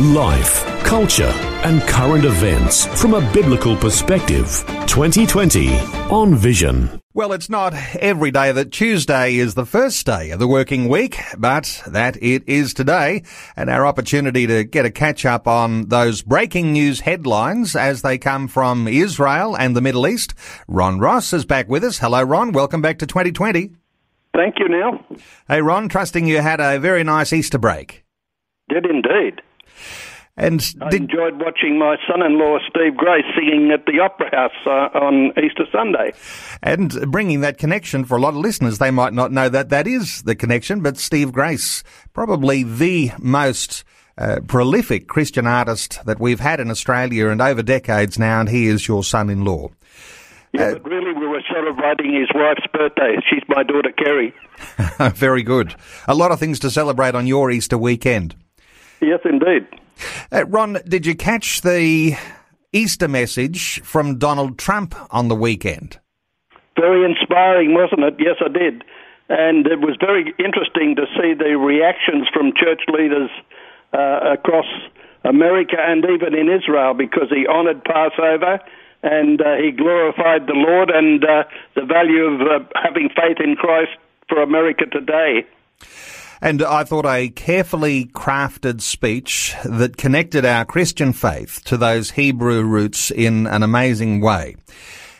Life, culture, and current events from a biblical perspective. 2020 on Vision. Well, it's not every day that Tuesday is the first day of the working week, but that it is today, and our opportunity to get a catch up on those breaking news headlines as they come from Israel and the Middle East. Ron Ross is back with us. Hello, Ron. Welcome back to 2020. Thank you, Neil. Hey, Ron, trusting you had a very nice Easter break. Did indeed. And I did, enjoyed watching my son-in-law Steve Grace singing at the Opera House uh, on Easter Sunday. and bringing that connection for a lot of listeners, they might not know that that is the connection, but Steve Grace, probably the most uh, prolific Christian artist that we've had in Australia and over decades now, and he is your son-in-law. Yeah, but really, we were celebrating his wife's birthday. She's my daughter Kerry. Very good. A lot of things to celebrate on your Easter weekend. Yes, indeed. Uh, Ron, did you catch the Easter message from Donald Trump on the weekend? Very inspiring, wasn't it? Yes, I did. And it was very interesting to see the reactions from church leaders uh, across America and even in Israel because he honored Passover and uh, he glorified the Lord and uh, the value of uh, having faith in Christ for America today. And I thought a carefully crafted speech that connected our Christian faith to those Hebrew roots in an amazing way.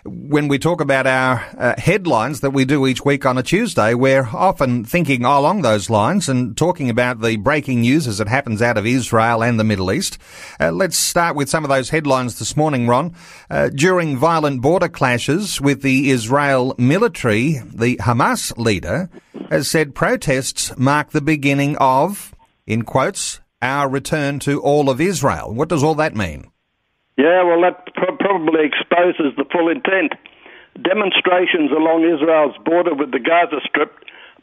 When we talk about our uh, headlines that we do each week on a Tuesday, we're often thinking along those lines and talking about the breaking news as it happens out of Israel and the Middle East. Uh, let's start with some of those headlines this morning, Ron. Uh, during violent border clashes with the Israel military, the Hamas leader has said protests mark the beginning of, in quotes, our return to all of Israel. What does all that mean? Yeah, well, that pro- probably exposes the full intent. Demonstrations along Israel's border with the Gaza Strip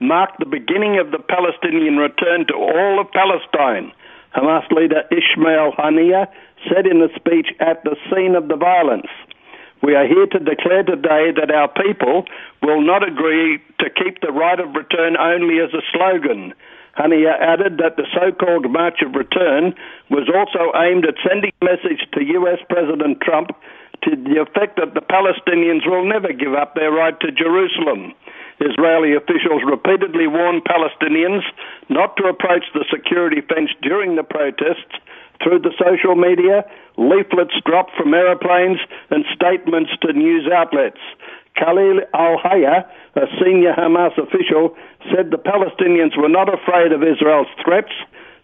marked the beginning of the Palestinian return to all of Palestine. Hamas leader Ismail Haniyeh said in a speech at the scene of the violence. We are here to declare today that our people will not agree to keep the right of return only as a slogan. Haniyeh added that the so-called March of Return was also aimed at sending a message to US President Trump to the effect that the Palestinians will never give up their right to Jerusalem. Israeli officials repeatedly warned Palestinians not to approach the security fence during the protests through the social media, leaflets dropped from aeroplanes, and statements to news outlets. Khalil al Haya, a senior Hamas official, said the Palestinians were not afraid of Israel's threats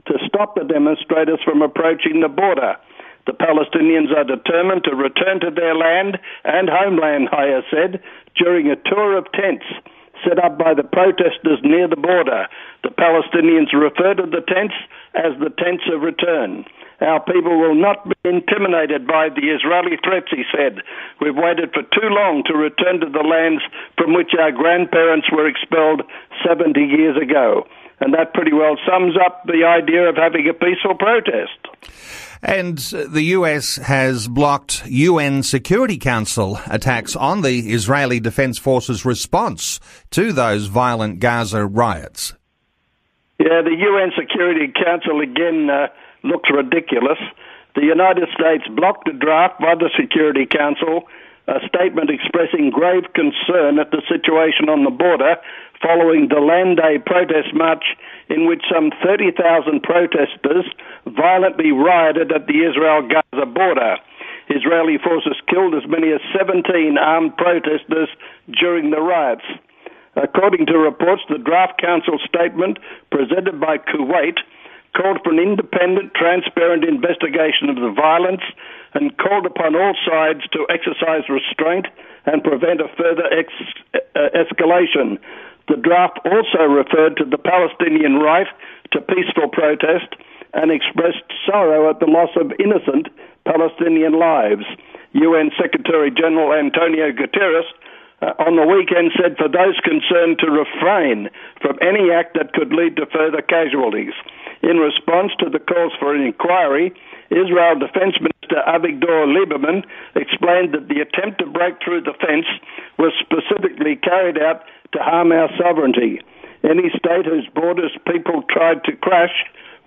to stop the demonstrators from approaching the border. The Palestinians are determined to return to their land and homeland, Hayya said, during a tour of tents set up by the protesters near the border. The Palestinians refer to the tents as the tents of return. Our people will not be intimidated by the Israeli threats, he said. We've waited for too long to return to the lands from which our grandparents were expelled 70 years ago. And that pretty well sums up the idea of having a peaceful protest. And the US has blocked UN Security Council attacks on the Israeli Defense Forces response to those violent Gaza riots. Yeah, the UN Security Council again uh, looks ridiculous. The United States blocked a draft by the Security Council, a statement expressing grave concern at the situation on the border following the Land Day protest march in which some 30,000 protesters violently rioted at the Israel Gaza border. Israeli forces killed as many as 17 armed protesters during the riots. According to reports, the draft council statement presented by Kuwait called for an independent, transparent investigation of the violence and called upon all sides to exercise restraint and prevent a further ex- uh, escalation. The draft also referred to the Palestinian right to peaceful protest and expressed sorrow at the loss of innocent Palestinian lives. UN Secretary General Antonio Guterres uh, on the weekend said for those concerned to refrain from any act that could lead to further casualties. In response to the calls for an inquiry, Israel Defense Minister Avigdor Lieberman explained that the attempt to break through the fence was specifically carried out to harm our sovereignty. Any state whose borders people tried to crash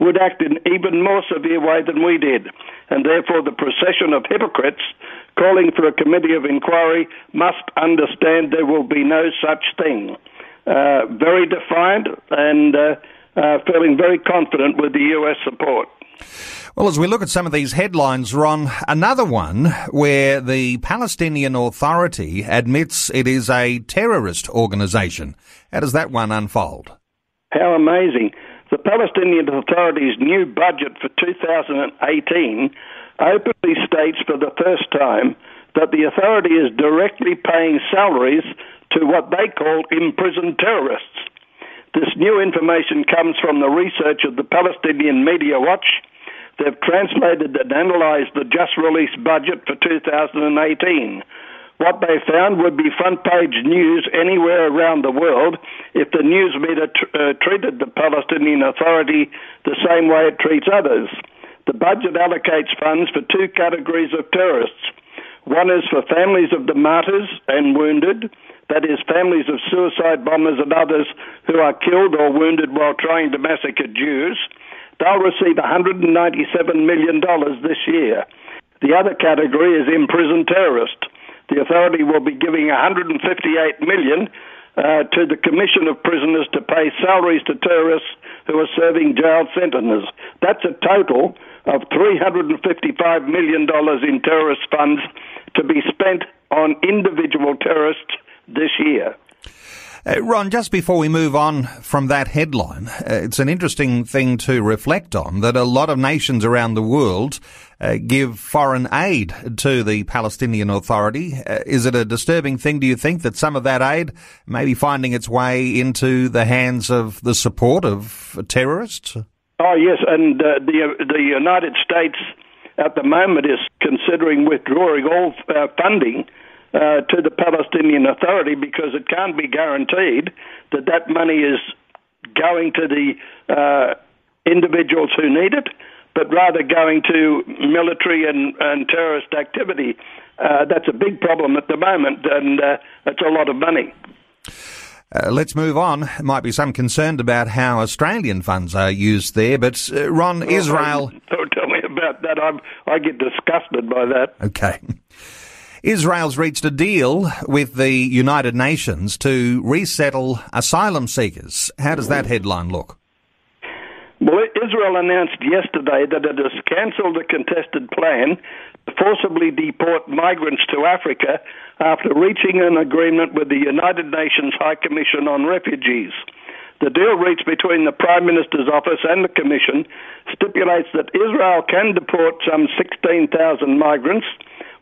would act in even more severe way than we did, and therefore the procession of hypocrites calling for a committee of inquiry must understand there will be no such thing. Uh, very defiant and uh, uh, feeling very confident with the US support. Well, as we look at some of these headlines, Ron, another one where the Palestinian Authority admits it is a terrorist organisation. How does that one unfold? How amazing. The Palestinian Authority's new budget for 2018 openly states for the first time that the authority is directly paying salaries to what they call imprisoned terrorists. This new information comes from the research of the Palestinian Media Watch They've translated and analysed the just released budget for 2018. What they found would be front page news anywhere around the world if the news media tr- uh, treated the Palestinian Authority the same way it treats others. The budget allocates funds for two categories of terrorists. One is for families of the martyrs and wounded, that is, families of suicide bombers and others who are killed or wounded while trying to massacre Jews. They'll receive $197 million this year. The other category is imprisoned terrorists. The authority will be giving 158 million uh, to the Commission of Prisoners to pay salaries to terrorists who are serving jail sentences. That's a total of $355 million in terrorist funds to be spent on individual terrorists this year. Uh, Ron, just before we move on from that headline, uh, it's an interesting thing to reflect on that a lot of nations around the world uh, give foreign aid to the Palestinian Authority. Uh, is it a disturbing thing, do you think, that some of that aid may be finding its way into the hands of the support of terrorists? Oh, yes, and uh, the, the United States at the moment is considering withdrawing all uh, funding uh, to the Palestinian Authority because it can't be guaranteed that that money is going to the uh, individuals who need it, but rather going to military and, and terrorist activity. Uh, that's a big problem at the moment, and uh, it's a lot of money. Uh, let's move on. Might be some concern about how Australian funds are used there, but uh, Ron, well, Israel. Don't tell me about that. I'm, I get disgusted by that. Okay. Israel's reached a deal with the United Nations to resettle asylum seekers. How does that headline look? Well, Israel announced yesterday that it has cancelled a contested plan to forcibly deport migrants to Africa after reaching an agreement with the United Nations High Commission on Refugees. The deal reached between the Prime Minister's office and the Commission stipulates that Israel can deport some 16,000 migrants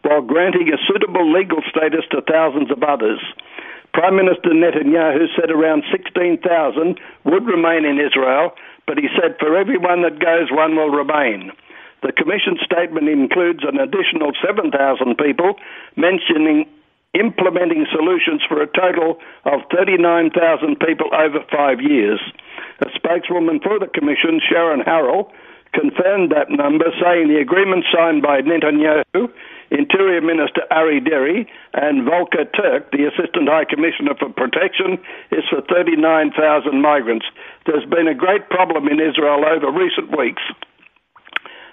while granting a suitable legal status to thousands of others. Prime Minister Netanyahu said around 16,000 would remain in Israel, but he said for everyone that goes, one will remain. The Commission statement includes an additional 7,000 people, mentioning implementing solutions for a total of 39,000 people over five years. A spokeswoman for the Commission, Sharon Harel, confirmed that number, saying the agreement signed by Netanyahu Interior Minister Ari Deri and Volker Turk, the Assistant High Commissioner for Protection, is for 39,000 migrants. There's been a great problem in Israel over recent weeks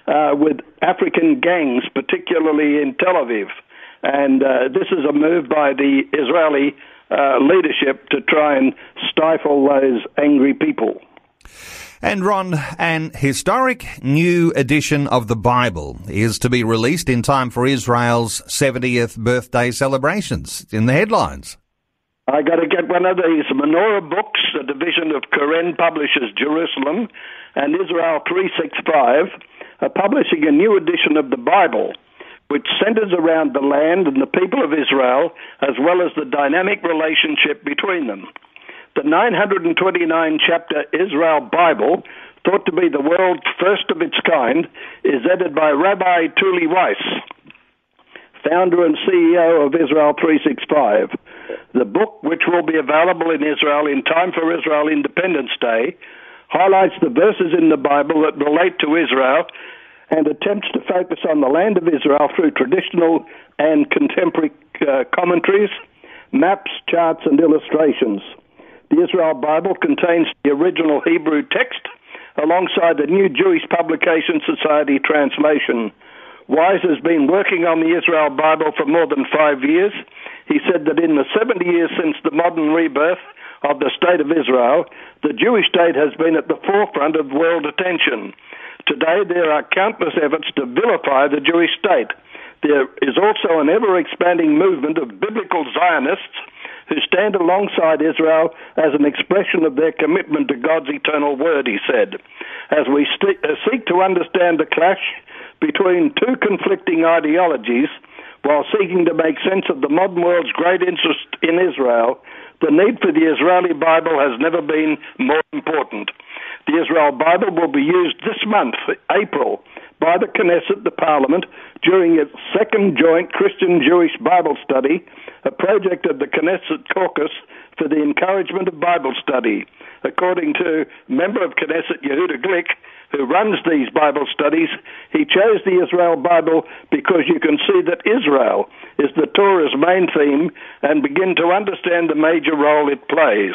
uh, with African gangs, particularly in Tel Aviv. And uh, this is a move by the Israeli uh, leadership to try and stifle those angry people. And Ron, an historic new edition of the Bible is to be released in time for Israel's 70th birthday celebrations. in the headlines. I got to get one of these. Menorah Books, a division of Koren Publishers Jerusalem, and Israel 365 are publishing a new edition of the Bible, which centers around the land and the people of Israel, as well as the dynamic relationship between them. The 929 chapter Israel Bible, thought to be the world's first of its kind, is edited by Rabbi Tuly Weisz. founder and CEO of Israel 365. The book, which will be available in Israel in time for Israel Independence Day, highlights the verses in the Bible that relate to Israel and attempts to focus on the land of Israel through traditional and contemporary uh, commentaries, maps, charts, and illustrations. The Israel Bible contains the original Hebrew text alongside the New Jewish Publication Society translation. Weisz has been working on the Israel Bible for more than five years. He said that in the 70 years since the modern rebirth of the State of Israel, the Jewish state has been at the forefront of world attention. Today, there are countless efforts to vilify the Jewish state. There is also an ever expanding movement of biblical Zionists who stand alongside Israel as an expression of their commitment to God's eternal word, he said. As we st- uh, seek to understand the clash between two conflicting ideologies, while seeking to make sense of the modern world's great interest in Israel, the need for the Israeli Bible has never been more important. The Israel Bible will be used this month, April, by the Knesset, the Parliament, during its second joint Christian Jewish Bible study, a project of the Knesset Caucus for the encouragement of Bible study. According to member of Knesset Yehuda Glick, who runs these Bible studies, he chose the Israel Bible because you can see that Israel is the Torah's main theme and begin to understand the major role it plays.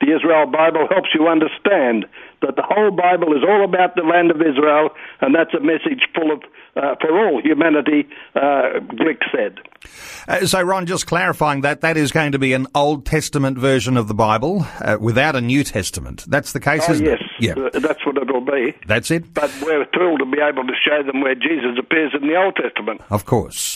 The Israel Bible helps you understand that the whole Bible is all about the land of Israel, and that's a message full of uh, for all humanity, uh, Glick said. Uh, so, Ron, just clarifying that that is going to be an Old Testament version of the Bible uh, without a New Testament. That's the case, oh, isn't yes. it? Yeah, uh, that's what it'll be. That's it. But we're thrilled to be able to show them where Jesus appears in the Old Testament. Of course.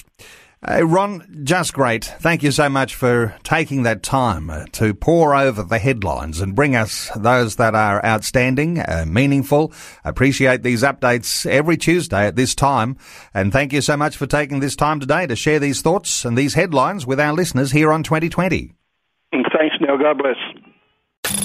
Uh, Ron, just great. Thank you so much for taking that time uh, to pour over the headlines and bring us those that are outstanding, uh, meaningful. Appreciate these updates every Tuesday at this time. And thank you so much for taking this time today to share these thoughts and these headlines with our listeners here on 2020. Thanks, Neil. God bless.